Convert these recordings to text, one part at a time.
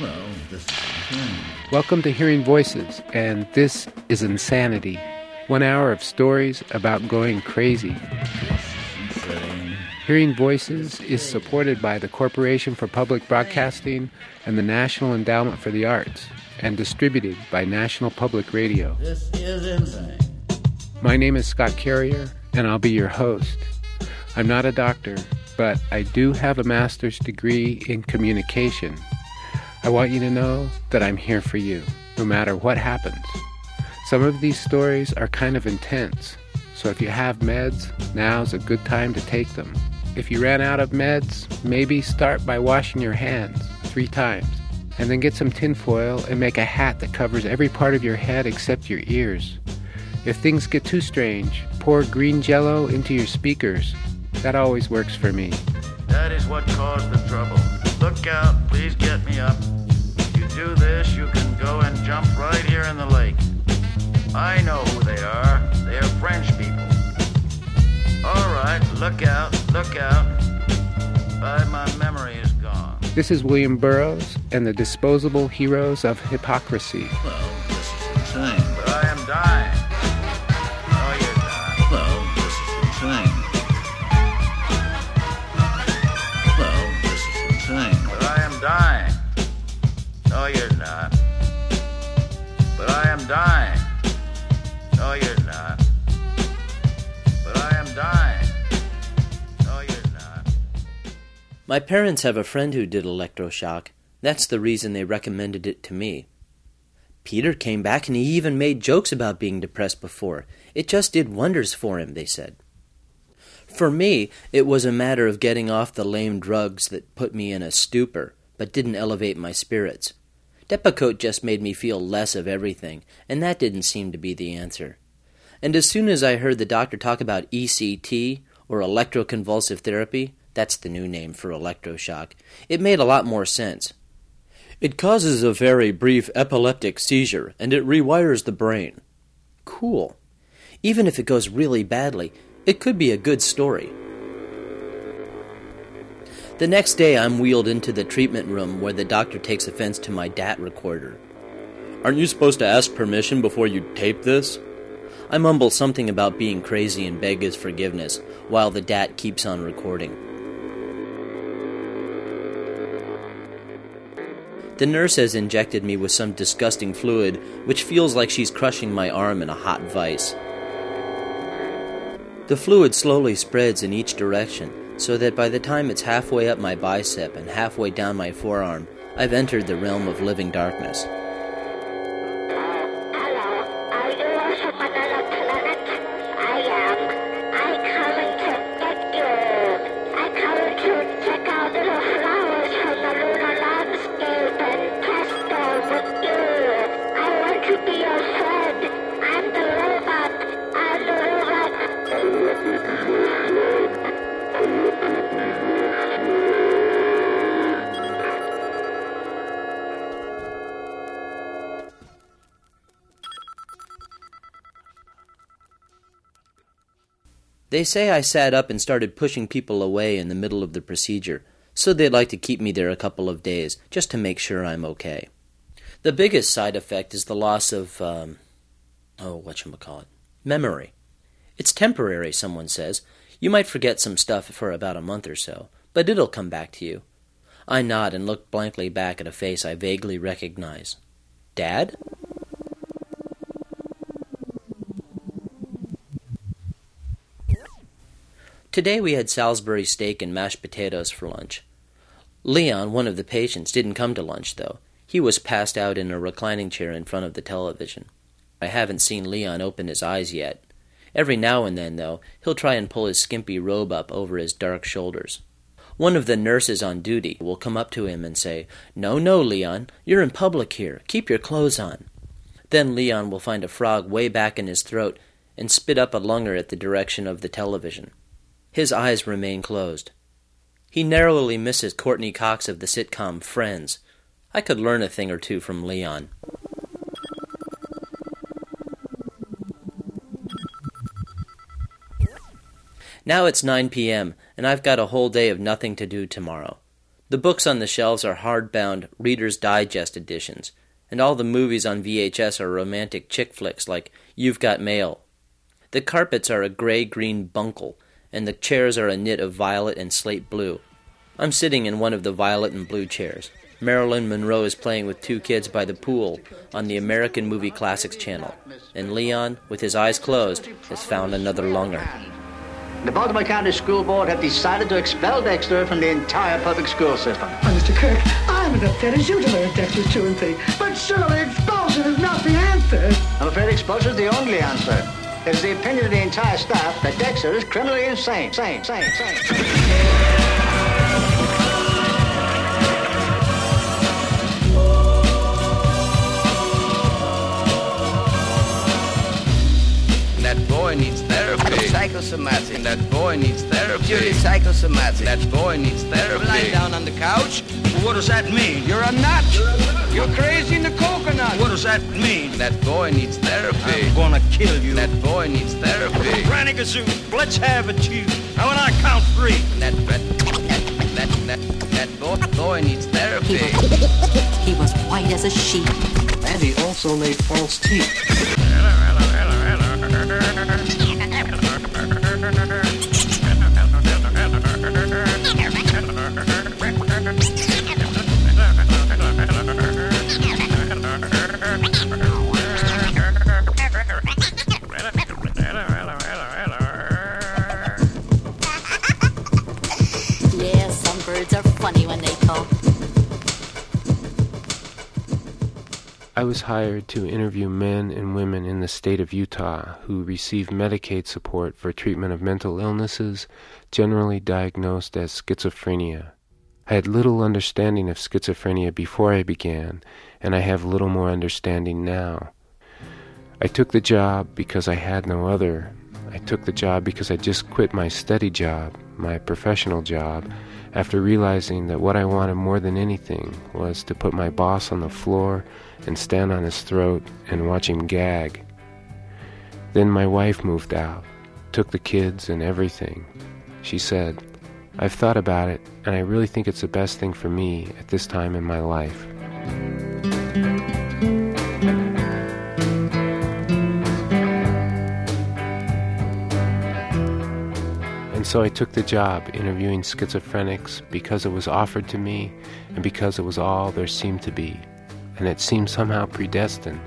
Well, this is. Welcome to Hearing Voices, and this is Insanity. One hour of stories about going crazy. Hearing Voices is supported by the Corporation for Public Broadcasting and the National Endowment for the Arts, and distributed by National Public Radio. This is insane. My name is Scott Carrier, and I'll be your host. I'm not a doctor, but I do have a master's degree in communication. I want you to know that I'm here for you, no matter what happens. Some of these stories are kind of intense, so if you have meds, now's a good time to take them. If you ran out of meds, maybe start by washing your hands three times, and then get some tinfoil and make a hat that covers every part of your head except your ears. If things get too strange, pour green jello into your speakers. That always works for me. That is what caused the trouble. Look out, please get me up. If you do this, you can go and jump right here in the lake. I know who they are. They are French people. All right, look out, look out. But my memory is gone. This is William Burroughs and the Disposable Heroes of Hiphoprisy. Well, this is insane. But I am dying. Dying. No, you're not. But I am dying. No, you're not. My parents have a friend who did electroshock. That's the reason they recommended it to me. Peter came back and he even made jokes about being depressed before. It just did wonders for him, they said. For me, it was a matter of getting off the lame drugs that put me in a stupor, but didn't elevate my spirits. Depakote just made me feel less of everything, and that didn't seem to be the answer. And as soon as I heard the doctor talk about ECT, or electroconvulsive therapy, that's the new name for electroshock, it made a lot more sense. It causes a very brief epileptic seizure, and it rewires the brain. Cool. Even if it goes really badly, it could be a good story. The next day, I'm wheeled into the treatment room where the doctor takes offense to my DAT recorder. Aren't you supposed to ask permission before you tape this? I mumble something about being crazy and beg his forgiveness, while the DAT keeps on recording. The nurse has injected me with some disgusting fluid, which feels like she's crushing my arm in a hot vice. The fluid slowly spreads in each direction, so that by the time it's halfway up my bicep and halfway down my forearm, I've entered the realm of living darkness. They say I sat up and started pushing people away in the middle of the procedure, so they'd like to keep me there a couple of days, just to make sure I'm okay. The biggest side effect is the loss of, um, oh, whatchamacallit, memory. It's temporary, someone says. You might forget some stuff for about a month or so, but it'll come back to you. I nod and look blankly back at a face I vaguely recognize. Dad? Today we had Salisbury steak and mashed potatoes for lunch. Leon, one of the patients, didn't come to lunch, though. He was passed out in a reclining chair in front of the television. I haven't seen Leon open his eyes yet. Every now and then, though, he'll try and pull his skimpy robe up over his dark shoulders. One of the nurses on duty will come up to him and say, No, no, Leon, you're in public here. Keep your clothes on. Then Leon will find a frog way back in his throat and spit up a lunger at the direction of the television. His eyes remain closed. He narrowly misses Courteney Cox of the sitcom Friends. I could learn a thing or two from Leon. Now it's 9 p.m., and I've got a whole day of nothing to do tomorrow. The books on the shelves are hardbound Reader's Digest editions, and all the movies on VHS are romantic chick flicks like You've Got Mail. The carpets are a gray green bunkle, and the chairs are a knit of violet and slate blue. I'm sitting in one of the violet and blue chairs. Marilyn Monroe is playing with two kids by the pool on the American Movie Classics channel, and Leon, with his eyes closed, has found another lunger. The Baltimore County School Board have decided to expel Dexter from the entire public school system. Oh, Mr. Kirk, I'm as upset as you to learn Dexter's two and three, but surely expulsion is not the answer. I'm afraid expulsion is the only answer. It's the opinion of the entire staff that Dexter is criminally insane. Sane, sane, sane. Psychosomatic. And that boy needs therapy. Purely psychosomatic. That boy needs therapy. Lying down on the couch. What does that mean? You're a nut. You're crazy in the coconut. What does that mean? That boy needs therapy. I'm gonna kill you. That boy needs therapy. Granny Gazoo, let's have it, you. Now when I count three. That that that that, that boy, boy needs therapy. He was white as a sheet. And he also made false teeth. I was hired to interview men and women in the state of Utah who receive Medicaid support for treatment of mental illnesses generally diagnosed as schizophrenia. I had little understanding of schizophrenia before I began, and I have little more understanding now. I took the job because I had no other. I took the job because I just quit my steady job, my professional job, after realizing that what I wanted more than anything was to put my boss on the floor and stand on his throat and watch him gag. Then my wife moved out, took the kids and everything. She said, I've thought about it, and I really think it's the best thing for me at this time in my life. And so I took the job interviewing schizophrenics because it was offered to me and because it was all there seemed to be. And it seemed somehow predestined,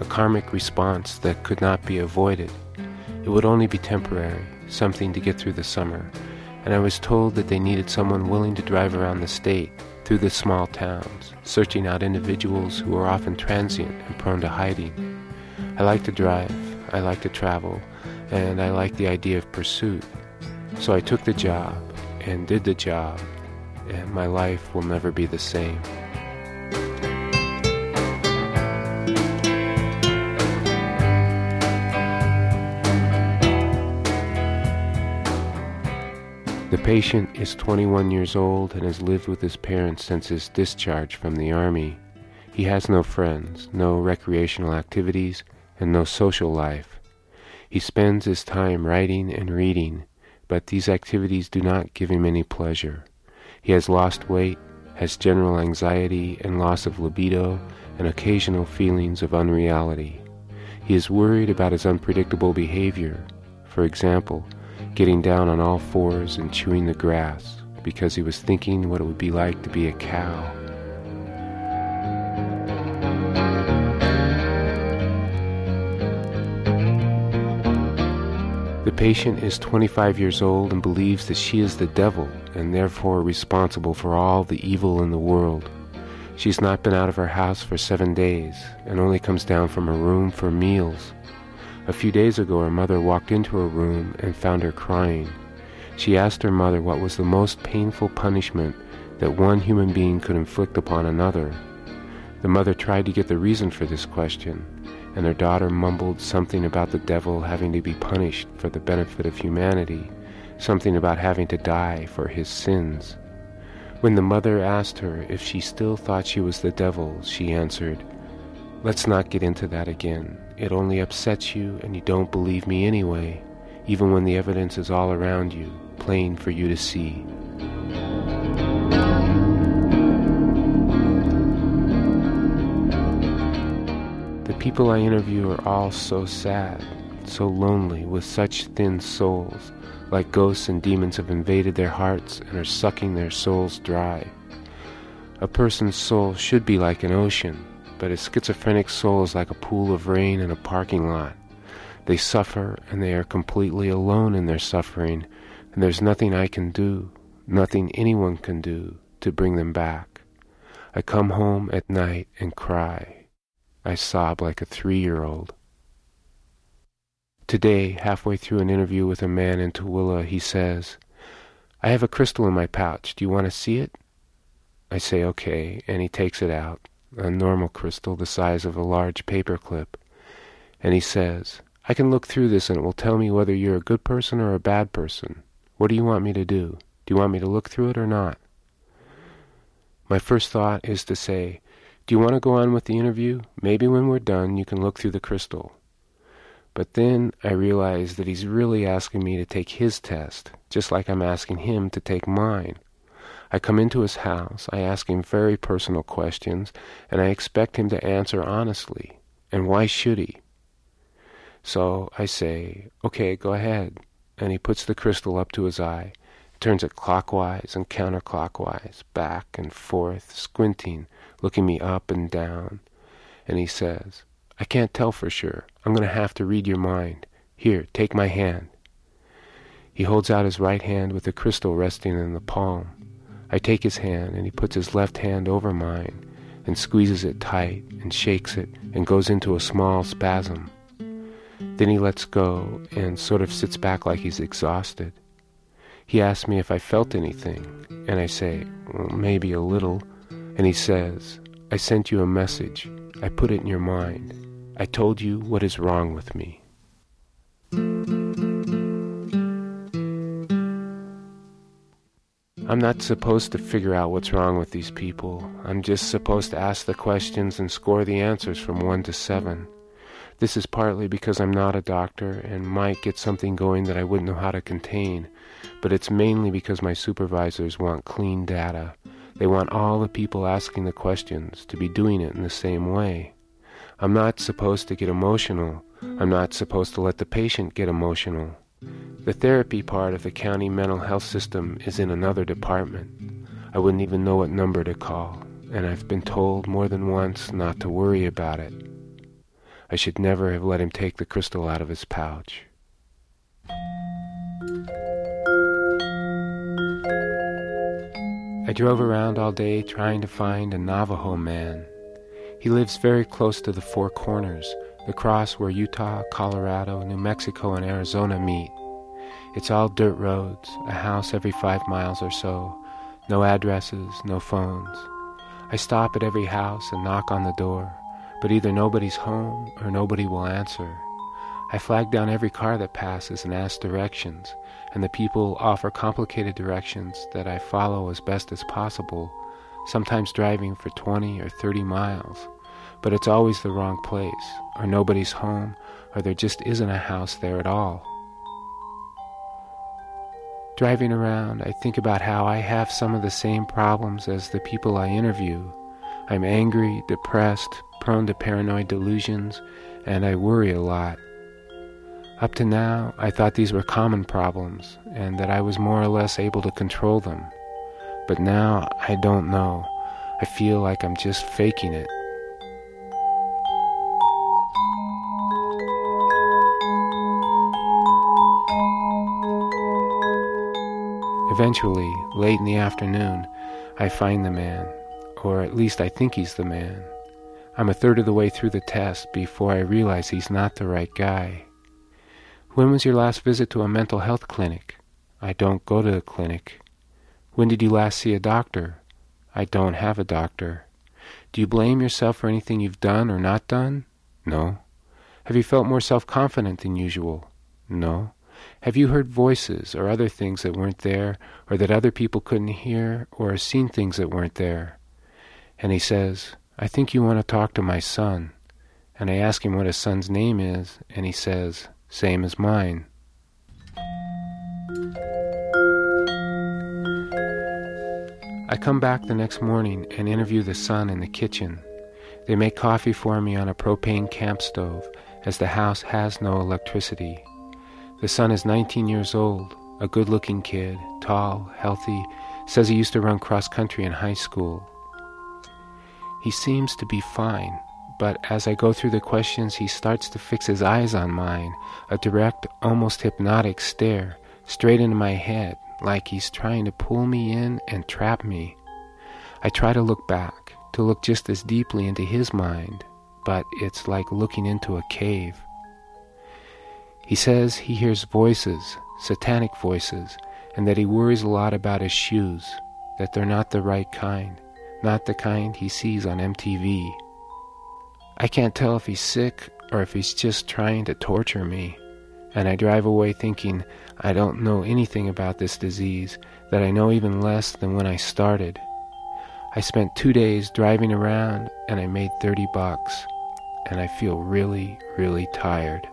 a karmic response that could not be avoided. It would only be temporary, something to get through the summer. And I was told that they needed someone willing to drive around the state, through the small towns, searching out individuals who were often transient and prone to hiding. I like to drive, I like to travel, and I like the idea of pursuit. So I took the job and did the job, and my life will never be the same. Patient is 21 years old and has lived with his parents since his discharge from the Army. He has no friends, no recreational activities, and no social life. He spends his time writing and reading, but these activities do not give him any pleasure. He has lost weight, has general anxiety and loss of libido, and occasional feelings of unreality. He is worried about his unpredictable behavior. For example, getting down on all fours and chewing the grass because he was thinking what it would be like to be a cow. The patient is 25 years old and believes that she is the devil and therefore responsible for all the evil in the world. She's not been out of her house for seven days and only comes down from her room for meals. A few days ago, her mother walked into her room and found her crying. She asked her mother what was the most painful punishment that one human being could inflict upon another. The mother tried to get the reason for this question, and her daughter mumbled something about the devil having to be punished for the benefit of humanity, something about having to die for his sins. When the mother asked her if she still thought she was the devil, she answered, Let's not get into that again. It only upsets you and you don't believe me anyway, even when the evidence is all around you, plain for you to see. The people I interview are all so sad, so lonely, with such thin souls, like ghosts and demons have invaded their hearts and are sucking their souls dry. A person's soul should be like an ocean, but a schizophrenic soul is like a pool of rain in a parking lot. They suffer and they are completely alone in their suffering, and there's nothing I can do, nothing anyone can do to bring them back. I come home at night and cry. I sob like a three year old. Today, halfway through an interview with a man in Tooele, he says, I have a crystal in my pouch. Do you want to see it? I say, okay, and he takes it out, a normal crystal the size of a large paper clip. And he says, I can look through this and it will tell me whether you're a good person or a bad person. What do you want me to do? Do you want me to look through it or not? My first thought is to say, Do you want to go on with the interview? Maybe when we're done you can look through the crystal. But then I realize that he's really asking me to take his test, just like I'm asking him to take mine. I come into his house, I ask him very personal questions, and I expect him to answer honestly. And why should he? So I say, okay, go ahead. And he puts the crystal up to his eye, turns it clockwise and counterclockwise, back and forth, squinting, looking me up and down. And he says, I can't tell for sure. I'm going to have to read your mind. Here, take my hand. He holds out his right hand with the crystal resting in the palm. I take his hand and he puts his left hand over mine and squeezes it tight and shakes it and goes into a small spasm. Then he lets go and sort of sits back like he's exhausted. He asks me if I felt anything, and I say, well, maybe a little. And he says, I sent you a message. I put it in your mind. I told you what is wrong with me. I'm not supposed to figure out what's wrong with these people. I'm just supposed to ask the questions and score the answers from 1 to 7. This is partly because I'm not a doctor and might get something going that I wouldn't know how to contain, but it's mainly because my supervisors want clean data. They want all the people asking the questions to be doing it in the same way. I'm not supposed to get emotional. I'm not supposed to let the patient get emotional. The therapy part of the county mental health system is in another department. I wouldn't even know what number to call, and I've been told more than once not to worry about it. I should never have let him take the crystal out of his pouch. I drove around all day trying to find a Navajo man. He lives very close to the Four Corners, the cross where Utah, Colorado, New Mexico, and Arizona meet. It's all dirt roads, a house every five miles or so, no addresses, no phones. I stop at every house and knock on the door, but either nobody's home or nobody will answer. I flag down every car that passes and ask directions, and the people offer complicated directions that I follow as best as possible, sometimes driving for 20 or 30 miles. But it's always the wrong place, or nobody's home, or there just isn't a house there at all. Driving around, I think about how I have some of the same problems as the people I interview. I'm angry, depressed, prone to paranoid delusions, and I worry a lot. Up to now, I thought these were common problems and that I was more or less able to control them. But now, I don't know. I feel like I'm just faking it. Eventually, late in the afternoon, I find the man, or at least I think he's the man. I'm a third of the way through the test before I realize he's not the right guy. When was your last visit to a mental health clinic? I don't go to the clinic. When did you last see a doctor? I don't have a doctor. Do you blame yourself for anything you've done or not done? No. Have you felt more self confident than usual? No. Have you heard voices or other things that weren't there, or that other people couldn't hear, or seen things that weren't there? And he says, I think you want to talk to my son. And I ask him what his son's name is, and he says, same as mine. I come back the next morning and interview the son in the kitchen. They make coffee for me on a propane camp stove, as the house has no electricity. The son is 19 years old, a good looking kid, tall, healthy, says he used to run cross country in high school. He seems to be fine, but as I go through the questions, he starts to fix his eyes on mine, a direct, almost hypnotic stare, straight into my head, like he's trying to pull me in and trap me. I try to look back, to look just as deeply into his mind, but it's like looking into a cave. He says he hears voices, satanic voices, and that he worries a lot about his shoes, that they're not the right kind, not the kind he sees on MTV. I can't tell if he's sick or if he's just trying to torture me, and I drive away thinking I don't know anything about this disease, that I know even less than when I started. I spent two days driving around and I made 30 bucks, and I feel really, really tired.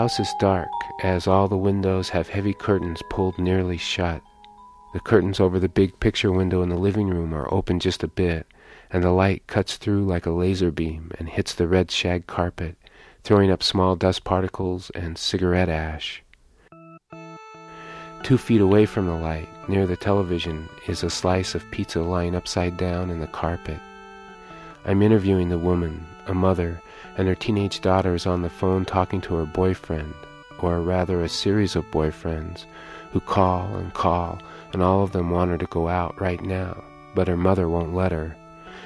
House is dark, as all the windows have heavy curtains pulled nearly shut. The curtains over the big picture window in the living room are open just a bit, and the light cuts through like a laser beam and hits the red shag carpet, throwing up small dust particles and cigarette ash. Two feet away from the light, near the television, is a slice of pizza lying upside down in the carpet. I'm interviewing the woman, a mother, and her teenage daughter is on the phone talking to her boyfriend, or rather a series of boyfriends, who call and call, and all of them want her to go out right now, but her mother won't let her.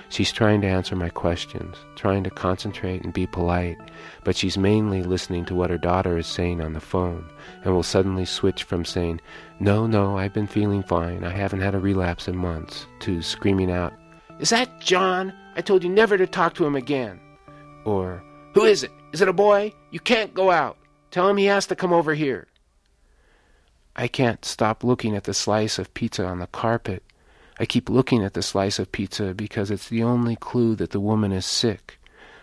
She's trying to answer my questions, trying to concentrate and be polite, but she's mainly listening to what her daughter is saying on the phone, and will suddenly switch from saying, No, no, I've been feeling fine, I haven't had a relapse in months, to screaming out, Is that John? I told you never to talk to him again. Or, Who is it? Is it a boy? You can't go out. Tell him he has to come over here. I can't stop looking at the slice of pizza on the carpet. I keep looking at the slice of pizza because it's the only clue that the woman is sick.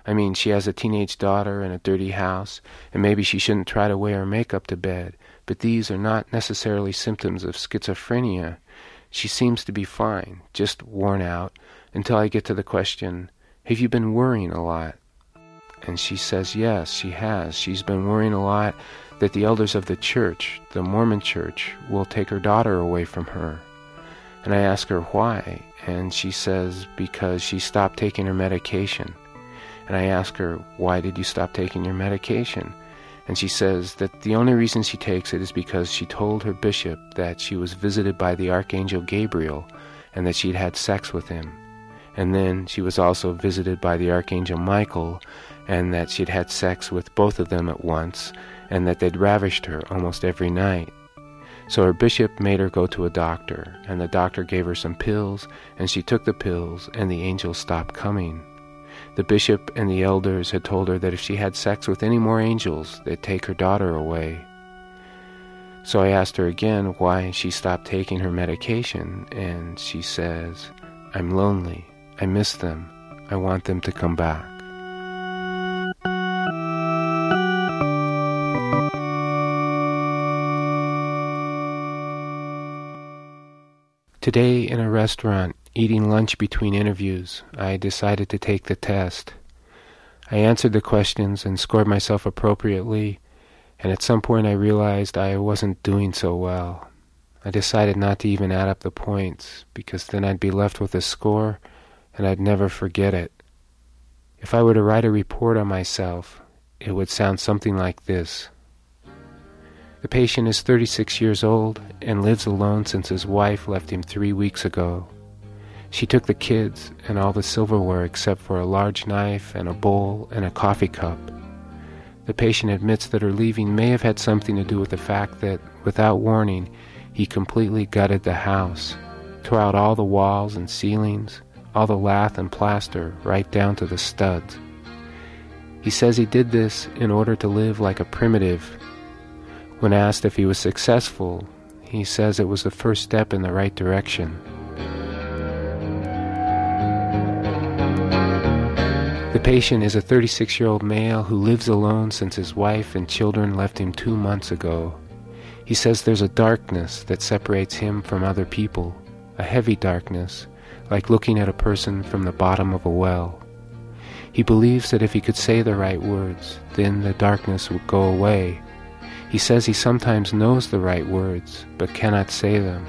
I mean, she has a teenage daughter and a dirty house, and maybe she shouldn't try to wear her makeup to bed, but these are not necessarily symptoms of schizophrenia. She seems to be fine, just worn out, until I get to the question, Have you been worrying a lot? And she says, Yes, she has. She's been worrying a lot that the elders of the church, the Mormon church, will take her daughter away from her. And I ask her why, and she says because she stopped taking her medication. And I ask her, Why did you stop taking your medication? And she says that the only reason she takes it is because she told her bishop that she was visited by the Archangel Gabriel and that she'd had sex with him. And then she was also visited by the Archangel Michael and that she'd had sex with both of them at once and that they'd ravished her almost every night. So her bishop made her go to a doctor, and the doctor gave her some pills, and she took the pills, and the angels stopped coming. The bishop and the elders had told her that if she had sex with any more angels, they'd take her daughter away. So I asked her again why she stopped taking her medication, and she says, I'm lonely. I miss them. I want them to come back. Today, in a restaurant, eating lunch between interviews, I decided to take the test. I answered the questions and scored myself appropriately, and at some point I realized I wasn't doing so well. I decided not to even add up the points, because then I'd be left with a score, and I'd never forget it. If I were to write a report on myself, it would sound something like this. The patient is 36 years old and lives alone since his wife left him three weeks ago. She took the kids and all the silverware except for a large knife and a bowl and a coffee cup. The patient admits that her leaving may have had something to do with the fact that, without warning, he completely gutted the house, tore out all the walls and ceilings, all the lath and plaster, right down to the studs. He says he did this in order to live like a primitive when asked if he was successful, he says it was the first step in the right direction. The patient is a 36 year old male who lives alone since his wife and children left him two months ago. He says there's a darkness that separates him from other people, a heavy darkness, like looking at a person from the bottom of a well. He believes that if he could say the right words, then the darkness would go away. He says he sometimes knows the right words, but cannot say them.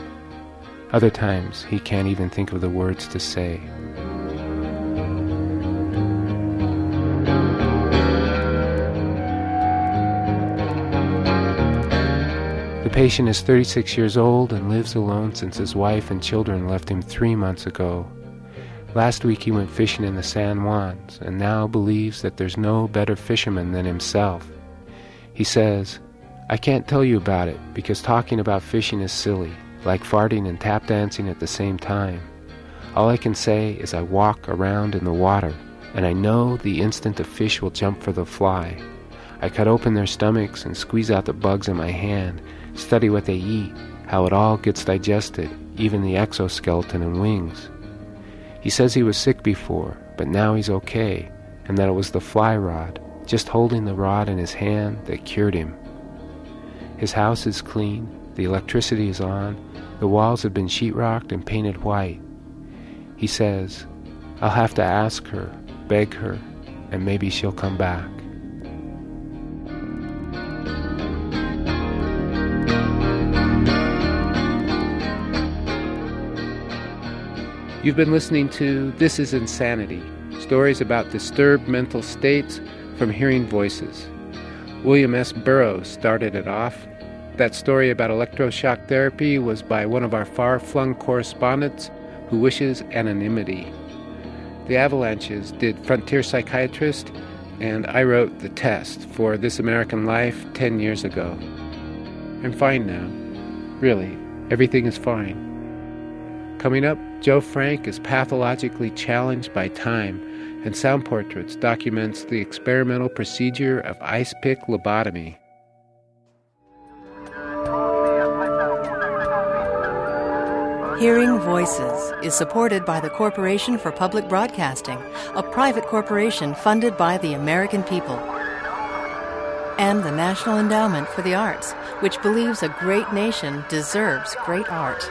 Other times, he can't even think of the words to say. Patient is 36 years old and lives alone since his wife and children left him three months ago. Last week he went fishing in the San Juans and now believes that there's no better fisherman than himself. He says, I can't tell you about it because talking about fishing is silly, like farting and tap dancing at the same time. All I can say is I walk around in the water and I know the instant a fish will jump for the fly. I cut open their stomachs and squeeze out the bugs in my hand, study what they eat, how it all gets digested, even the exoskeleton and wings. He says he was sick before, but now he's okay, and that it was the fly rod, just holding the rod in his hand, that cured him. His house is clean, the electricity is on, the walls have been sheetrocked and painted white. He says, I'll have to ask her, beg her, and maybe she'll come back. You've been listening to This is Insanity stories about disturbed mental states from hearing voices. William S. Burroughs started it off. That story about electroshock therapy was by one of our far flung correspondents who wishes anonymity. The Avalanches did Frontier Psychiatrist, and I wrote The Test for This American Life 10 years ago. I'm fine now. Really, everything is fine. Coming up, Joe Frank is pathologically challenged by time, and Sound Portraits documents the experimental procedure of ice pick lobotomy. Hearing Voices is supported by the Corporation for Public Broadcasting, a private corporation funded by the American people, and the National Endowment for the Arts, which believes a great nation deserves great art.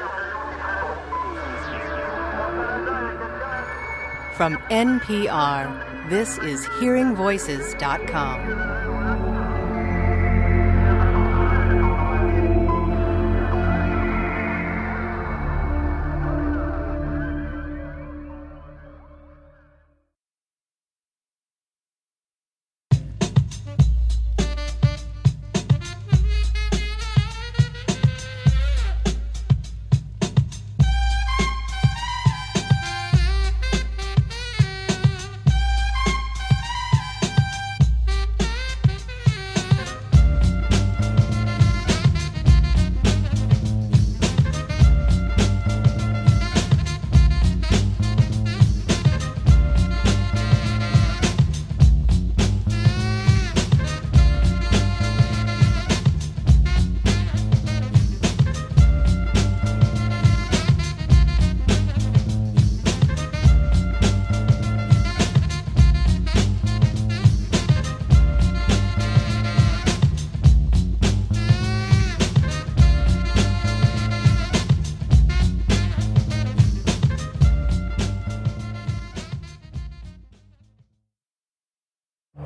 From NPR, this is HearingVoices.com.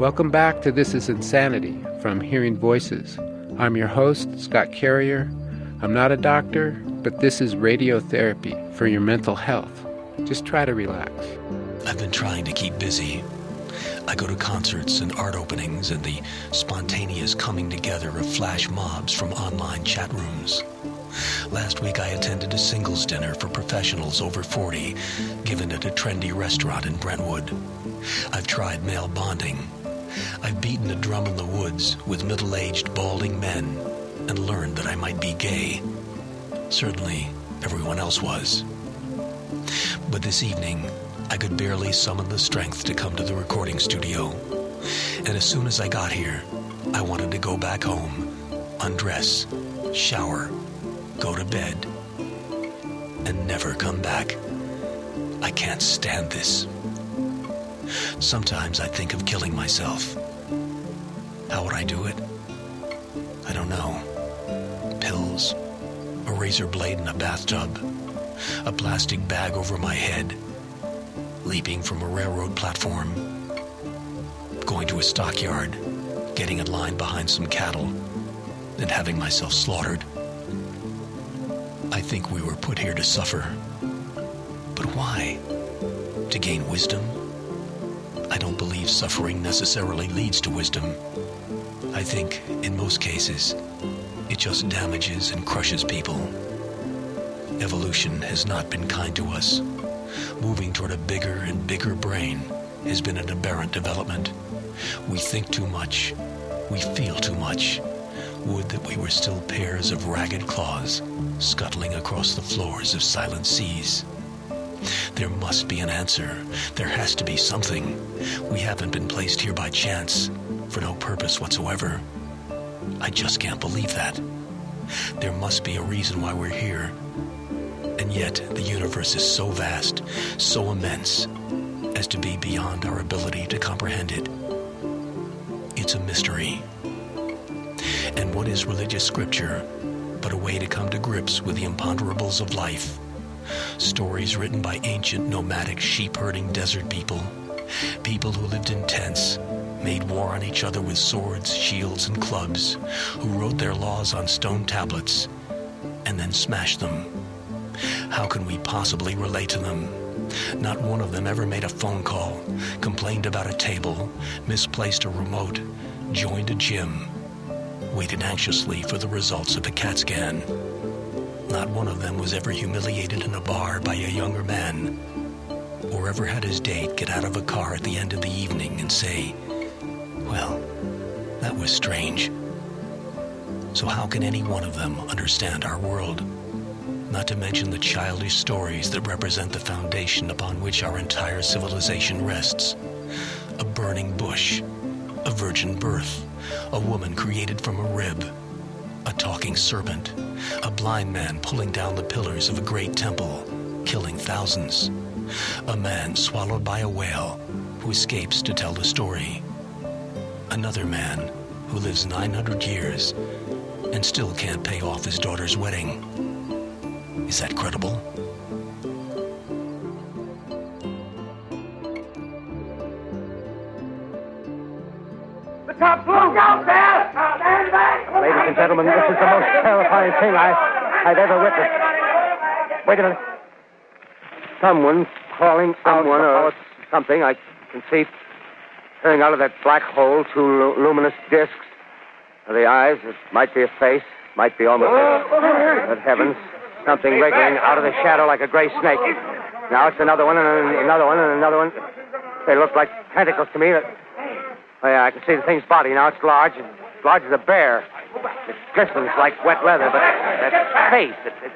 Welcome back to This is Insanity from Hearing Voices. I'm your host, Scott Carrier. I'm not a doctor, but this is radiotherapy for your mental health. Just try to relax. I've been trying to keep busy. I go to concerts and art openings and the spontaneous coming together of flash mobs from online chat rooms. Last week I attended a singles dinner for professionals over 40, given at a trendy restaurant in Brentwood. I've tried male bonding. I've beaten a drum in the woods with middle aged, balding men and learned that I might be gay. Certainly, everyone else was. But this evening, I could barely summon the strength to come to the recording studio. And as soon as I got here, I wanted to go back home, undress, shower, go to bed, and never come back. I can't stand this. Sometimes I think of killing myself. How would I do it? I don't know. Pills, a razor blade in a bathtub, a plastic bag over my head, leaping from a railroad platform, going to a stockyard, getting in line behind some cattle, and having myself slaughtered. I think we were put here to suffer. But why? To gain wisdom? I don't believe suffering necessarily leads to wisdom. I think, in most cases, it just damages and crushes people. Evolution has not been kind to us. Moving toward a bigger and bigger brain has been an aberrant development. We think too much. We feel too much. Would that we were still pairs of ragged claws scuttling across the floors of silent seas. There must be an answer. There has to be something. We haven't been placed here by chance, for no purpose whatsoever. I just can't believe that. There must be a reason why we're here. And yet, the universe is so vast, so immense, as to be beyond our ability to comprehend it. It's a mystery. And what is religious scripture but a way to come to grips with the imponderables of life? Stories written by ancient nomadic sheep herding desert people, people who lived in tents, made war on each other with swords, shields, and clubs, who wrote their laws on stone tablets and then smashed them. How can we possibly relate to them? Not one of them ever made a phone call, complained about a table, misplaced a remote, joined a gym, waited anxiously for the results of a CAT scan. Not one of them was ever humiliated in a bar by a younger man, or ever had his date get out of a car at the end of the evening and say, Well, that was strange. So, how can any one of them understand our world? Not to mention the childish stories that represent the foundation upon which our entire civilization rests a burning bush, a virgin birth, a woman created from a rib, a talking serpent, a blind man pulling down the pillars of a great temple, killing thousands, a man swallowed by a whale who escapes to tell the story, another man who lives 900 years and still can't pay off his daughter's wedding. Is that credible? The top out there! Ladies and gentlemen, this is the most terrifying thing I, I've ever witnessed. Wait a minute. Someone calling someone or something, I can see peering out of that black hole two lu- luminous discs. The eyes, it might be a face, might be almost a... Good heavens, something wriggling out of the shadow like a gray snake. Now it's another one and another one and another one. They look like tentacles to me. Oh, yeah, I can see the thing's body now. It's large, as large as a bear. It glistens like wet leather, but that face, it, it,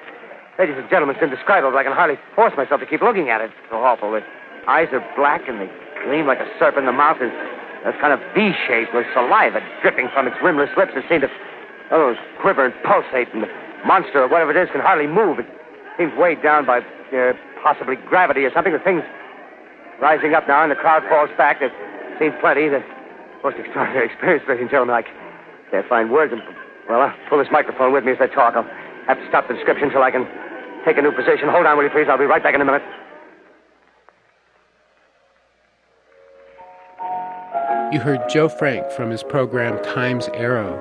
ladies and gentlemen, it's indescribable. I can hardly force myself to keep looking at it. It's so awful. The eyes are black and they gleam like a serpent. The mouth is a kind of V-shape with saliva dripping from its rimless lips It seems to oh, quiver and pulsate. And the monster or whatever it is can hardly move. It seems weighed down by uh, possibly gravity or something. The thing's rising up now, and the crowd falls back. There's seen plenty. The most extraordinary experience, ladies and gentlemen. I can't find words. And, well, I'll pull this microphone with me as I talk. I'll have to stop the description till I can take a new position. Hold on, will you, please? I'll be right back in a minute. You heard Joe Frank from his program Time's Arrow,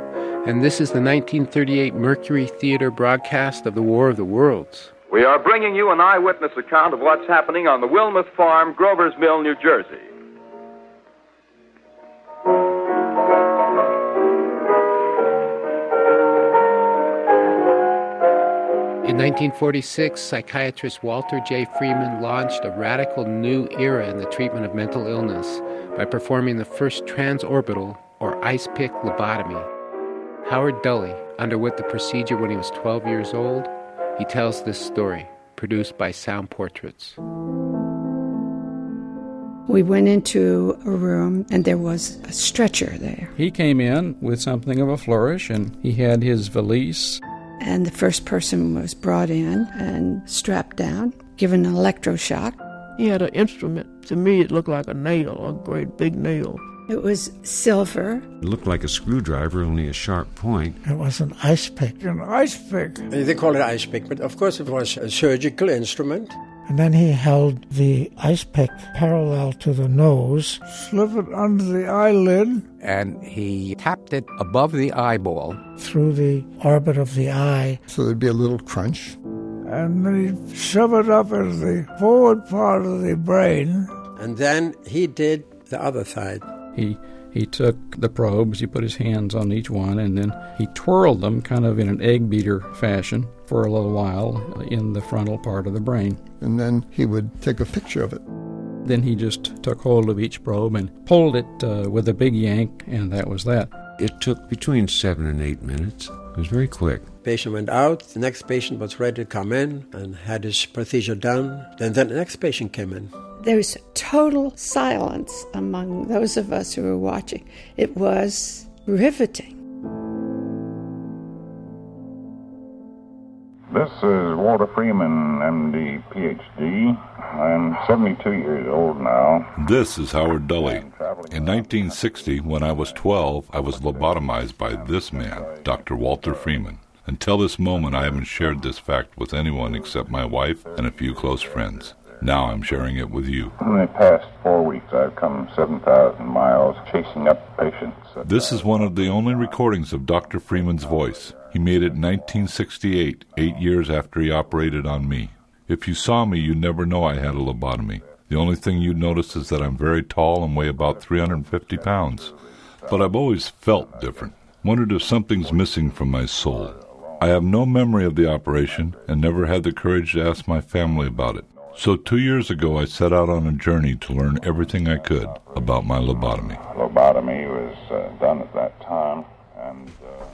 and this is the 1938 Mercury Theater broadcast of the War of the Worlds. We are bringing you an eyewitness account of what's happening on the Wilmuth Farm, Grover's Mill, New Jersey. 1946, psychiatrist Walter J. Freeman launched a radical new era in the treatment of mental illness by performing the first transorbital or ice pick lobotomy. Howard Dully underwent the procedure when he was 12 years old. He tells this story, produced by Sound Portraits. We went into a room and there was a stretcher there. He came in with something of a flourish and he had his valise. And the first person was brought in and strapped down, given an electroshock. He had an instrument To me, it looked like a nail, a great big nail. It was silver. It looked like a screwdriver, only a sharp point. It was an ice pick. An ice pick. They call it ice pick, but of course it was a surgical instrument. And then he held the ice pick parallel to the nose, slip it under the eyelid, and he tapped it above the eyeball through the orbit of the eye. So there'd be a little crunch. And then he'd shove it up into the forward part of the brain. And then he did the other side. He he took the probes, he put his hands on each one, and then he twirled them kind of in an egg beater fashion for a little while in the frontal part of the brain. And then he would take a picture of it. Then he just took hold of each probe and pulled it uh, with a big yank, and that was that. It took between seven and eight minutes. It was very quick. Patient went out. The next patient was ready to come in and had his procedure done. Then, then the next patient came in. There was total silence among those of us who were watching. It was riveting. This is Walter Freeman, MD, PhD. I'm 72 years old now. This is Howard Dully. In 1960, when I was 12, I was lobotomized by this man, Dr. Walter Freeman. Until this moment, I haven't shared this fact with anyone except my wife and a few close friends. Now I'm sharing it with you. In the past four weeks, I've come 7,000 miles chasing up patients. This is one of the only recordings of Dr. Freeman's voice. He made it in 1968, eight years after he operated on me. If you saw me, you'd never know I had a lobotomy. The only thing you'd notice is that I'm very tall and weigh about 350 pounds. But I've always felt different. Wondered if something's missing from my soul. I have no memory of the operation and never had the courage to ask my family about it. So two years ago, I set out on a journey to learn everything I could about my lobotomy. Lobotomy was uh, done at that time, and. Uh...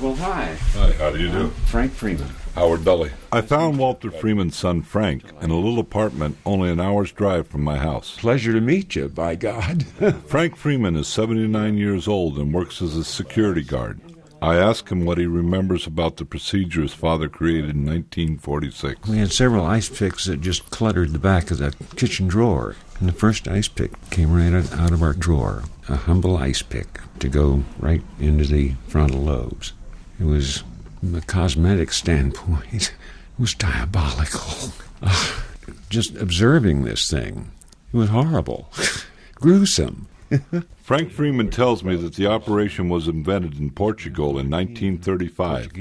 Well, hi. Hi, how do you do? Frank Freeman. Howard Dully. I found Walter Freeman's son Frank in a little apartment only an hour's drive from my house. Pleasure to meet you, by God. Frank Freeman is 79 years old and works as a security guard. I asked him what he remembers about the procedure his father created in 1946. We had several ice picks that just cluttered the back of the kitchen drawer. And the first ice pick came right out of our drawer. A humble ice pick to go right into the frontal lobes. It was, from a cosmetic standpoint, it was diabolical. Just observing this thing, it was horrible, gruesome. Frank Freeman tells me that the operation was invented in Portugal in 1935.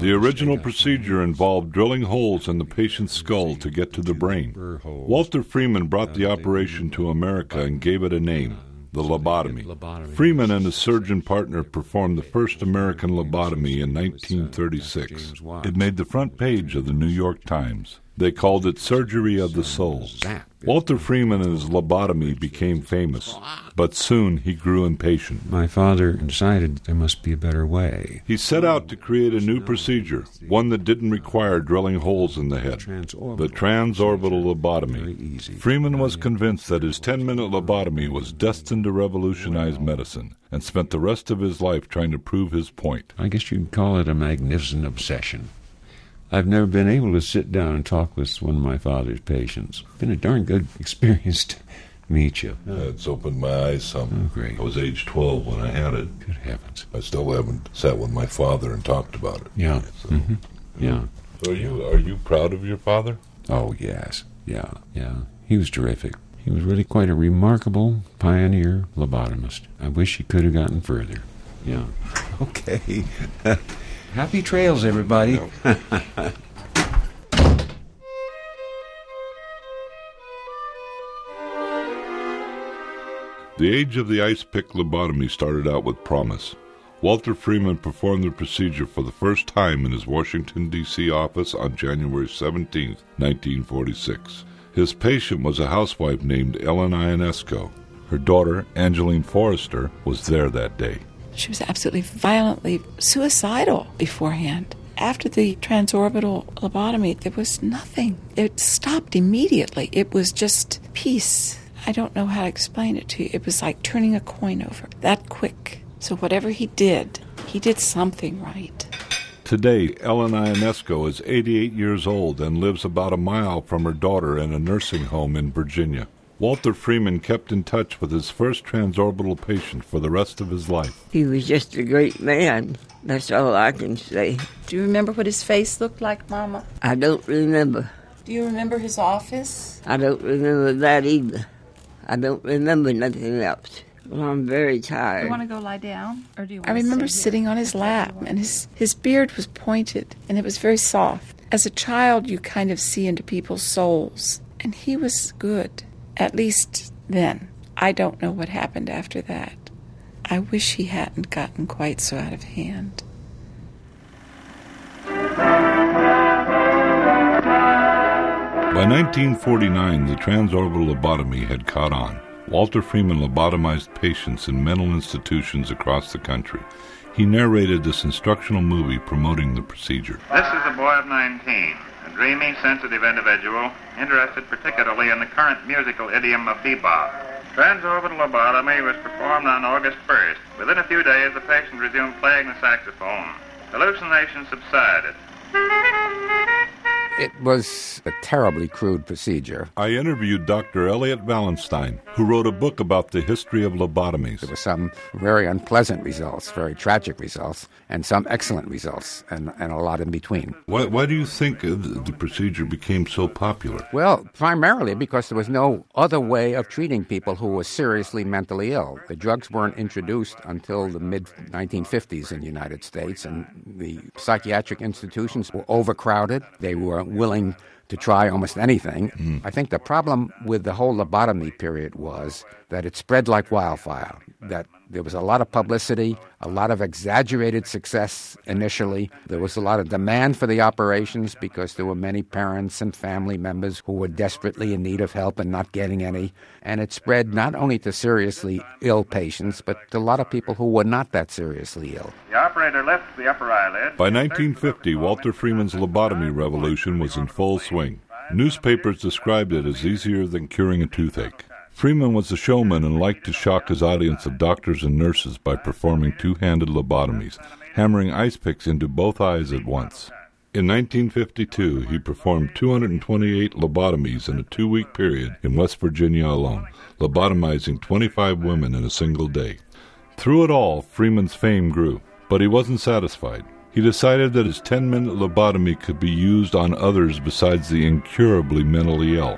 The original procedure involved drilling holes in the patient's skull to get to the brain. Walter Freeman brought the operation to America and gave it a name the lobotomy. Freeman and his surgeon partner performed the first American lobotomy in 1936. It made the front page of the New York Times. They called it Surgery of the Soul. Walter Freeman and his lobotomy became famous, but soon he grew impatient. My father decided there must be a better way. He set out to create a new procedure, one that didn't require drilling holes in the head. The transorbital lobotomy. Freeman was convinced that his 10 minute lobotomy was destined to revolutionize medicine and spent the rest of his life trying to prove his point. I guess you'd call it a magnificent obsession. I've never been able to sit down and talk with one of my father's patients. Been a darn good experience to meet you. Yeah, it's opened my eyes some. Oh, great. I was age 12 when I had it. Good heavens. I still haven't sat with my father and talked about it. Yeah. So, mm-hmm. Yeah. So are you are you proud of your father? Oh yes. Yeah. Yeah. He was terrific. He was really quite a remarkable pioneer lobotomist. I wish he could have gotten further. Yeah. Okay. Happy trails, everybody. the age of the ice pick lobotomy started out with promise. Walter Freeman performed the procedure for the first time in his Washington, D.C. office on January 17, 1946. His patient was a housewife named Ellen Ionesco. Her daughter, Angeline Forrester, was there that day. She was absolutely violently suicidal beforehand. After the transorbital lobotomy, there was nothing. It stopped immediately. It was just peace. I don't know how to explain it to you. It was like turning a coin over that quick. So, whatever he did, he did something right. Today, Ellen Ionesco is 88 years old and lives about a mile from her daughter in a nursing home in Virginia. Walter Freeman kept in touch with his first transorbital patient for the rest of his life. He was just a great man. That's all I can say. Do you remember what his face looked like, Mama? I don't remember. Do you remember his office? I don't remember that either. I don't remember nothing else. Well, I'm very tired. You want to go lie down, or do you? I remember sitting on his lap, and his his beard was pointed, and it was very soft. As a child, you kind of see into people's souls, and he was good. At least then. I don't know what happened after that. I wish he hadn't gotten quite so out of hand. By 1949, the transorbital lobotomy had caught on. Walter Freeman lobotomized patients in mental institutions across the country. He narrated this instructional movie promoting the procedure. This is a boy of 19, a dreamy, sensitive individual interested particularly in the current musical idiom of bebop. Transorbital lobotomy was performed on August 1st. Within a few days, the patient resumed playing the saxophone. Hallucinations subsided. It was a terribly crude procedure. I interviewed Dr. Elliot Valenstein, who wrote a book about the history of lobotomies. There were some very unpleasant results, very tragic results, and some excellent results, and, and a lot in between. Why, why do you think uh, the, the procedure became so popular? Well, primarily because there was no other way of treating people who were seriously mentally ill. The drugs weren't introduced until the mid 1950s in the United States, and the psychiatric institutions were overcrowded. They were willing to try almost anything. Mm. I think the problem with the whole lobotomy period was that it spread like wildfire, that there was a lot of publicity, a lot of exaggerated success initially. There was a lot of demand for the operations because there were many parents and family members who were desperately in need of help and not getting any. And it spread not only to seriously ill patients, but to a lot of people who were not that seriously ill. The operator lifts the upper eyelid. By 1950, Walter Freeman's lobotomy revolution was in full swing. Newspapers described it as easier than curing a toothache. Freeman was a showman and liked to shock his audience of doctors and nurses by performing two handed lobotomies, hammering ice picks into both eyes at once. In 1952, he performed 228 lobotomies in a two week period in West Virginia alone, lobotomizing 25 women in a single day. Through it all, Freeman's fame grew, but he wasn't satisfied. He decided that his 10 minute lobotomy could be used on others besides the incurably mentally ill.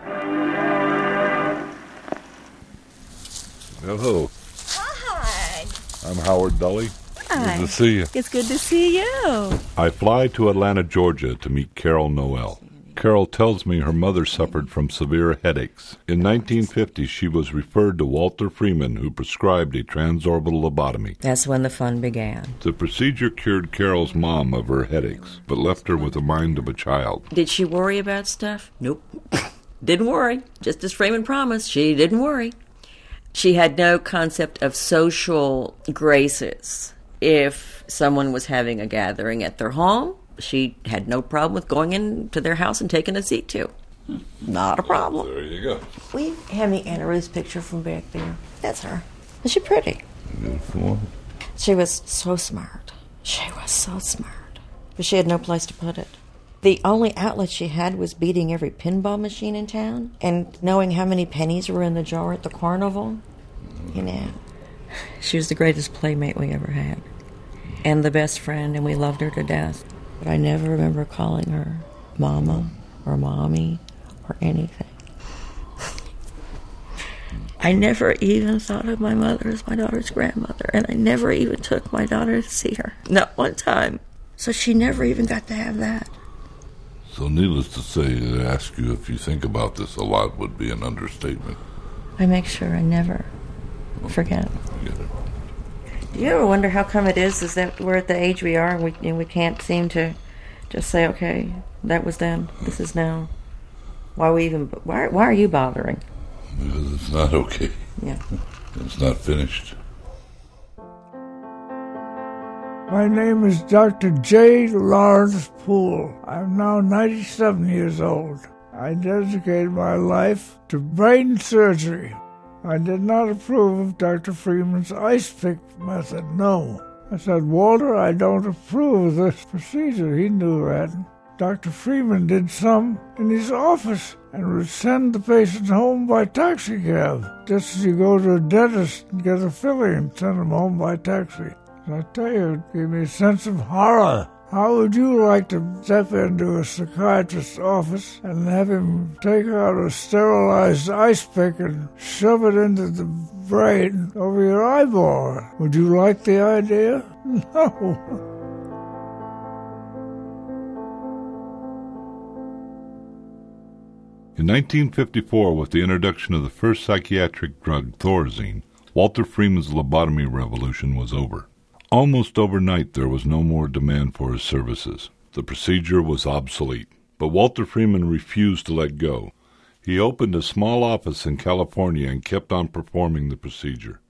Hello. Hi. I'm Howard Dully. Hi. Good to see you. It's good to see you. I fly to Atlanta, Georgia to meet Carol Noel. Carol tells me her mother suffered from severe headaches. In 1950, she was referred to Walter Freeman, who prescribed a transorbital lobotomy. That's when the fun began. The procedure cured Carol's mom of her headaches, but left her with the mind of a child. Did she worry about stuff? Nope. didn't worry. Just as Freeman promised, she didn't worry. She had no concept of social graces. If someone was having a gathering at their home, she had no problem with going into their house and taking a seat too. Not a problem. There you go. We have hand me Anna Ruth's picture from back there? That's her. Was she pretty? Beautiful. She was so smart. She was so smart. But she had no place to put it. The only outlet she had was beating every pinball machine in town and knowing how many pennies were in the jar at the carnival. You know, she was the greatest playmate we ever had and the best friend, and we loved her to death. But I never remember calling her Mama or Mommy or anything. I never even thought of my mother as my daughter's grandmother, and I never even took my daughter to see her. Not one time. So she never even got to have that. So, needless to say, to ask you if you think about this a lot would be an understatement. I make sure I never forget. Do you ever wonder how come it is is that we're at the age we are and we and we can't seem to just say, okay, that was then, this is now. Why we even why why are you bothering? Because it's not okay. Yeah. It's not finished. My name is Dr. J. Lawrence Pool. I'm now 97 years old. I dedicated my life to brain surgery. I did not approve of Dr. Freeman's ice pick method, no. I said, Walter, I don't approve of this procedure. He knew that. Dr. Freeman did some in his office and would send the patient home by taxi cab, just as you go to a dentist and get a filling and send them home by taxi. And I tell you, it gave me a sense of horror. How would you like to step into a psychiatrist's office and have him take out a sterilized ice pick and shove it into the brain over your eyeball? Would you like the idea? No. In 1954, with the introduction of the first psychiatric drug, Thorazine, Walter Freeman's lobotomy revolution was over. Almost overnight, there was no more demand for his services. The procedure was obsolete. But Walter Freeman refused to let go. He opened a small office in California and kept on performing the procedure.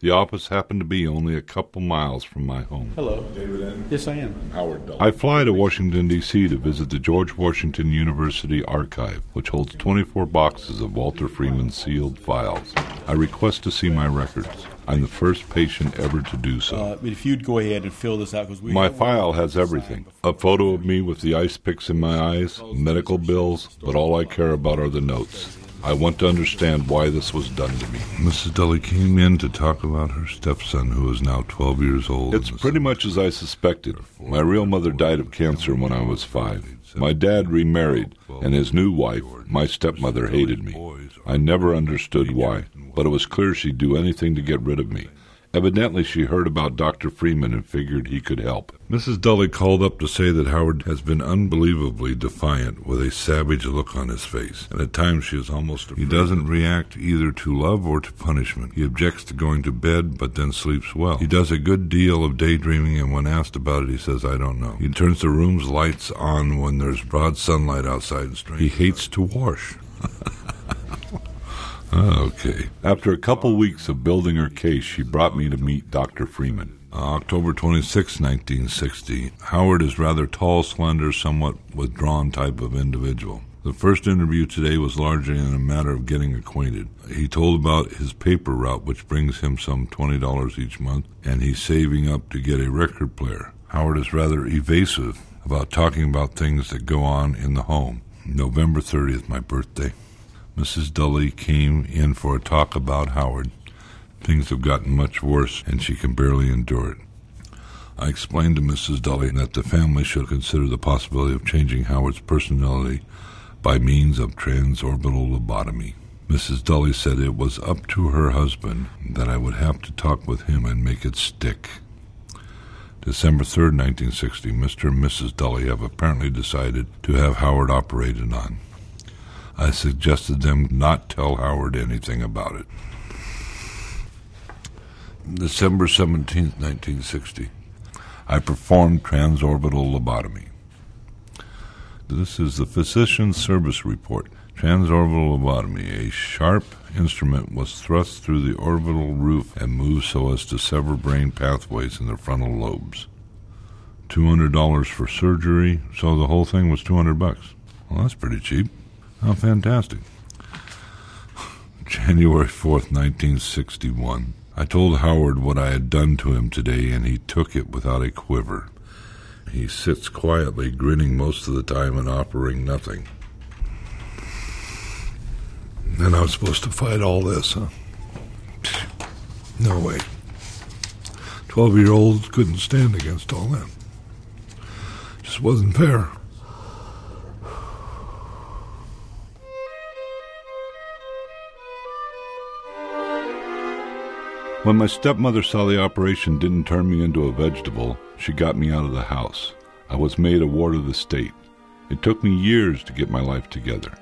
The office happened to be only a couple miles from my home. Hello. David N. Yes, I am. Howard Dully. I fly to Washington, D.C. to visit the George Washington University Archive, which holds 24 boxes of Walter Freeman's sealed files. I request to see my records. I'm the first patient ever to do so. Uh, if you'd go ahead and fill this out, because we my file has everything: a photo of me with the ice picks in my eyes, medical bills, but all I care about are the notes. I want to understand why this was done to me. Mrs. Dully came in to talk about her stepson, who is now 12 years old. It's pretty much as I suspected. My real mother died of cancer when I was five. My dad remarried, and his new wife, my stepmother, hated me. I never understood why, but it was clear she'd do anything to get rid of me. Evidently, she heard about Dr. Freeman and figured he could help. Mrs. Dully called up to say that Howard has been unbelievably defiant, with a savage look on his face, and at times she is almost afraid. He doesn't react either to love or to punishment. He objects to going to bed, but then sleeps well. He does a good deal of daydreaming, and when asked about it, he says, I don't know. He turns the room's lights on when there's broad sunlight outside and strange. He hates to wash. Okay. After a couple weeks of building her case, she brought me to meet Dr. Freeman. Uh, October 26, 1960. Howard is rather tall, slender, somewhat withdrawn type of individual. The first interview today was largely in a matter of getting acquainted. He told about his paper route, which brings him some $20 each month, and he's saving up to get a record player. Howard is rather evasive about talking about things that go on in the home. November 30th, my birthday. Mrs. Dully came in for a talk about Howard. Things have gotten much worse, and she can barely endure it. I explained to Mrs. Dully that the family should consider the possibility of changing Howard's personality by means of transorbital lobotomy. Mrs. Dully said it was up to her husband, that I would have to talk with him and make it stick. December 3rd, 1960, Mr. and Mrs. Dully have apparently decided to have Howard operated on. I suggested them not tell Howard anything about it. December 17, 1960. I performed transorbital lobotomy. This is the physician's service report. Transorbital lobotomy. A sharp instrument was thrust through the orbital roof and moved so as to sever brain pathways in the frontal lobes. $200 for surgery, so the whole thing was 200 bucks. Well, that's pretty cheap. How fantastic. January 4th, 1961. I told Howard what I had done to him today, and he took it without a quiver. He sits quietly, grinning most of the time and offering nothing. And I'm supposed to fight all this, huh? No way. Twelve year olds couldn't stand against all that. Just wasn't fair. When my stepmother saw the operation didn't turn me into a vegetable, she got me out of the house. I was made a ward of the state. It took me years to get my life together.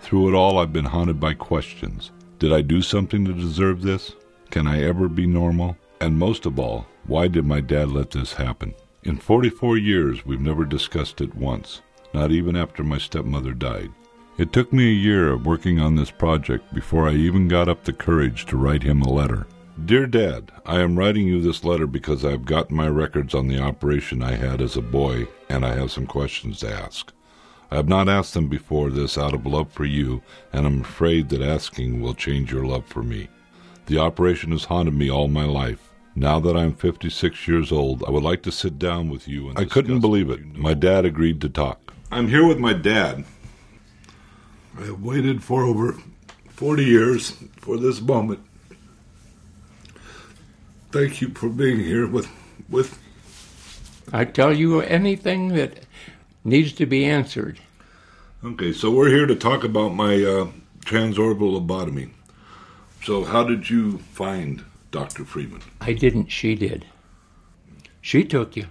Through it all, I've been haunted by questions. Did I do something to deserve this? Can I ever be normal? And most of all, why did my dad let this happen? In 44 years, we've never discussed it once, not even after my stepmother died. It took me a year of working on this project before I even got up the courage to write him a letter. Dear Dad, I am writing you this letter because I have gotten my records on the operation I had as a boy and I have some questions to ask. I have not asked them before this out of love for you, and I'm afraid that asking will change your love for me. The operation has haunted me all my life. Now that I'm 56 years old, I would like to sit down with you and I couldn't believe it. My dad agreed to talk. I'm here with my dad. I have waited for over 40 years for this moment. Thank you for being here with with I tell you anything that needs to be answered. Okay, so we're here to talk about my uh, transorbital lobotomy. So, how did you find Dr. Freeman? I didn't, she did. She took you.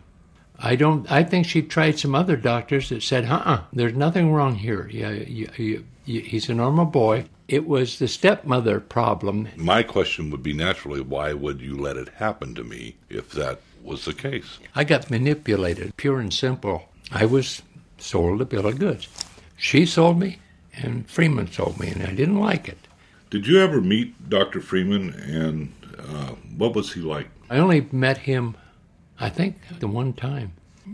I don't. I think she tried some other doctors that said, "Uh, there's nothing wrong here. Yeah, you, you, you, he's a normal boy." It was the stepmother problem. My question would be naturally, why would you let it happen to me if that was the case? I got manipulated, pure and simple. I was sold a bill of goods. She sold me, and Freeman sold me, and I didn't like it. Did you ever meet Dr. Freeman, and uh, what was he like? I only met him, I think, the one time.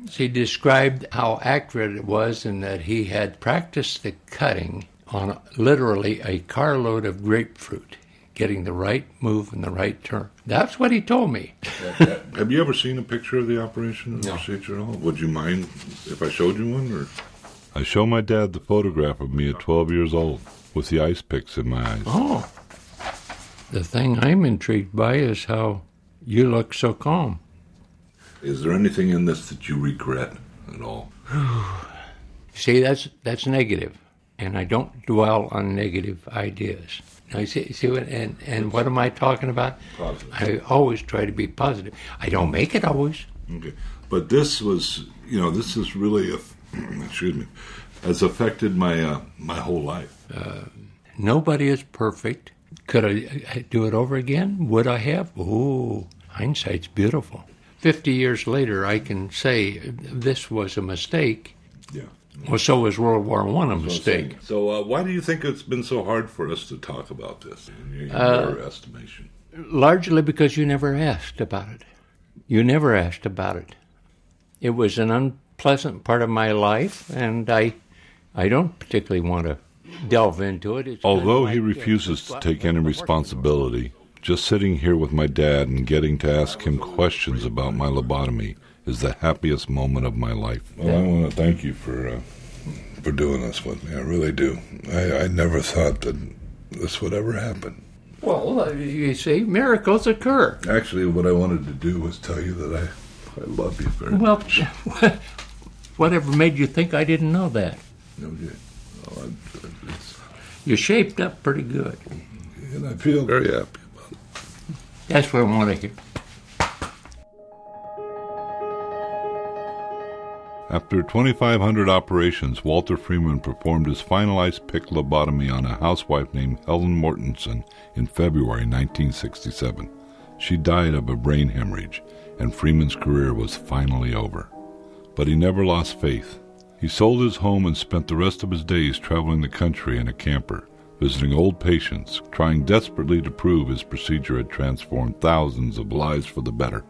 He described how accurate it was and that he had practiced the cutting on literally a carload of grapefruit, getting the right move and the right turn. That's what he told me. Have you ever seen a picture of the operation or the No. procedure at all? Would you mind if I showed you one? Or I show my dad the photograph of me at 12 years old with the ice picks in my eyes. Oh. The thing I'm intrigued by is how you look so calm. Is there anything in this that you regret at all? See, that's that's negative, and I don't dwell on negative ideas. Now, you see, see what, and, and what am I talking about? Positive. I always try to be positive. I don't make it always. Okay, but this was, you know, this is really, a, excuse me, has affected my uh, my whole life. Uh, nobody is perfect. Could I do it over again? Would I have? Oh, hindsight's beautiful. Fifty years later, I can say this was a mistake. Yeah. Well, so was World War One a mistake. So, uh, why do you think it's been so hard for us to talk about this in your, Uh, your estimation? Largely because you never asked about it. You never asked about it. It was an unpleasant part of my life, and I, I don't particularly want to delve into it. It's Although like, he uh, refuses to take any responsibility, just sitting here with my dad and getting to ask him questions about my lobotomy is the happiest moment of my life. Well, I want to thank you for uh, for doing this with me. I really do. I, I never thought that this would ever happen. Well, uh, you see, miracles occur. Actually, what I wanted to do was tell you that I I love you very Well, much. whatever made you think I didn't know that? Okay. Well, I- it's- You shaped up pretty good. and I feel very happy. About it. That's what I want to hear. After 2,500 operations, Walter Freeman performed his final ice pick lobotomy on a housewife named Helen Mortensen in February 1967. She died of a brain hemorrhage, and Freeman's career was finally over. But he never lost faith. He sold his home and spent the rest of his days traveling the country in a camper, visiting old patients, trying desperately to prove his procedure had transformed thousands of lives for the better.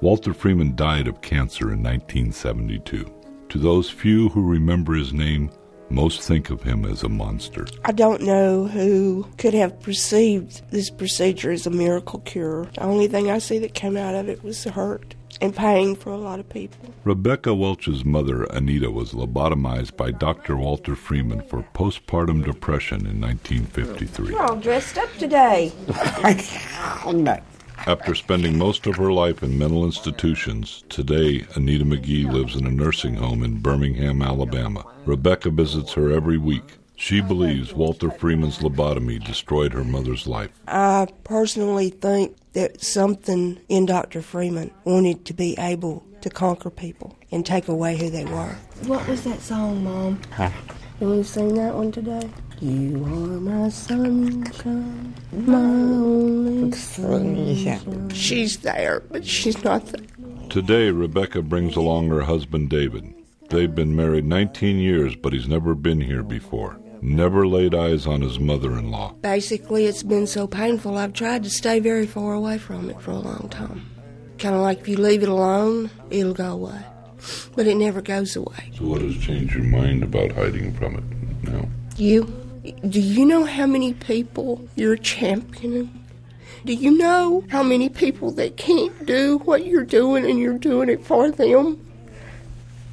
Walter Freeman died of cancer in 1972. To those few who remember his name, most think of him as a monster. I don't know who could have perceived this procedure as a miracle cure. The only thing I see that came out of it was hurt and pain for a lot of people. Rebecca Welch's mother, Anita, was lobotomized by Dr. Walter Freeman for postpartum depression in 1953. You're all dressed up today. After spending most of her life in mental institutions, today Anita McGee lives in a nursing home in Birmingham, Alabama. Rebecca visits her every week. She believes Walter Freeman's lobotomy destroyed her mother's life. I personally think that something in Dr. Freeman wanted to be able to conquer people and take away who they were. What was that song, Mom? Can we sing that one today? You are my sunshine, my only sunshine. She's there, but she's not there. Today, Rebecca brings along her husband David. They've been married 19 years, but he's never been here before. Never laid eyes on his mother in law. Basically, it's been so painful, I've tried to stay very far away from it for a long time. Kind of like if you leave it alone, it'll go away. But it never goes away. So, what has changed your mind about hiding from it now? You, do you know how many people you're championing? Do you know how many people that can't do what you're doing and you're doing it for them?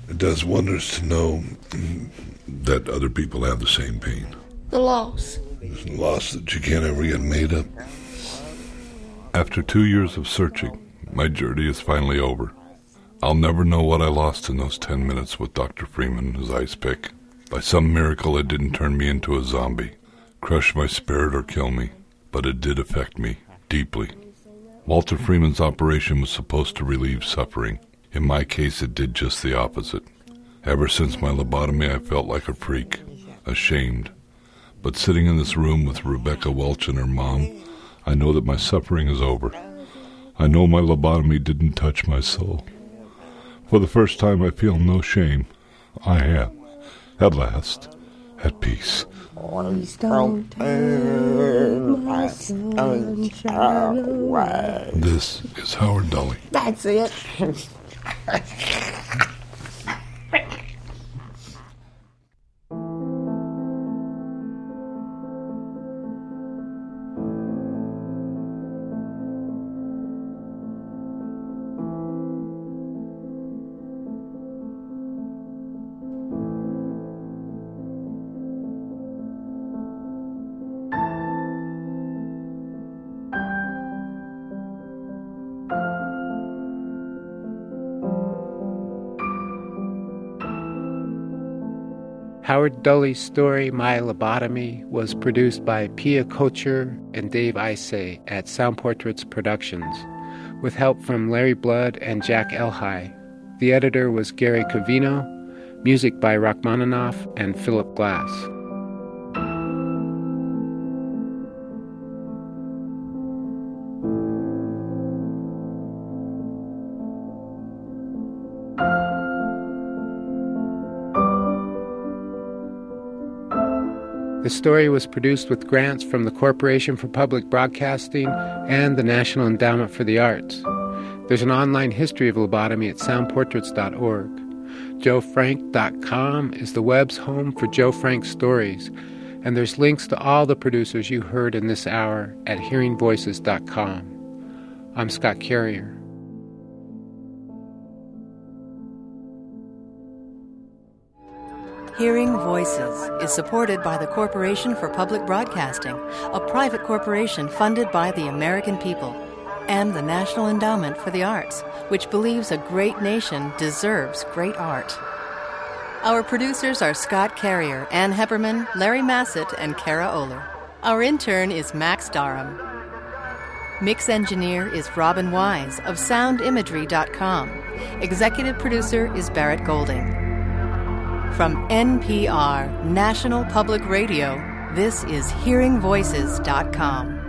It does wonders to know mm, that other people have the same pain. The loss. A loss that you can't ever get made up. After two years of searching, my journey is finally over. I'll never know what I lost in those ten minutes with Dr. Freeman, and his ice pick. By some miracle, it didn't turn me into a zombie, crush my spirit, or kill me, but it did affect me deeply. Walter Freeman's operation was supposed to relieve suffering. In my case, it did just the opposite. Ever since my lobotomy, I felt like a freak, ashamed. But sitting in this room with Rebecca Welch and her mom, I know that my suffering is over. I know my lobotomy didn't touch my soul. For the first time, I feel no shame. I am, at last, at peace. Please don't turn my sunshine away. This is Howard Dully. That's it. Howard Dully's story, My Lobotomy, was produced by Piya Kochhar and Dave Isay at Sound Portraits Productions, with help from Larry Blood and Jack Elhai. The editor was Gary Covino, music by Rachmaninoff and Philip Glass. The story was produced with grants from the Corporation for Public Broadcasting and the National Endowment for the Arts. There's an online history of lobotomy at soundportraits.org. JoeFrank.com is the web's home for Joe Frank stories, and there's links to all the producers you heard in this hour at hearingvoices.com. I'm Scott Carrier. Hearing Voices is supported by the Corporation for Public Broadcasting, a private corporation funded by the American people, and the National Endowment for the Arts, which believes a great nation deserves great art. Our producers are Scott Carrier, Ann Heppermann, Larry Massett, and Kara Oehler. Our intern is Max Darham. Mix engineer is Robin Wise of soundimagery.com. Executive producer is Barrett Golding. From NPR, National Public Radio, this is HearingVoices.com.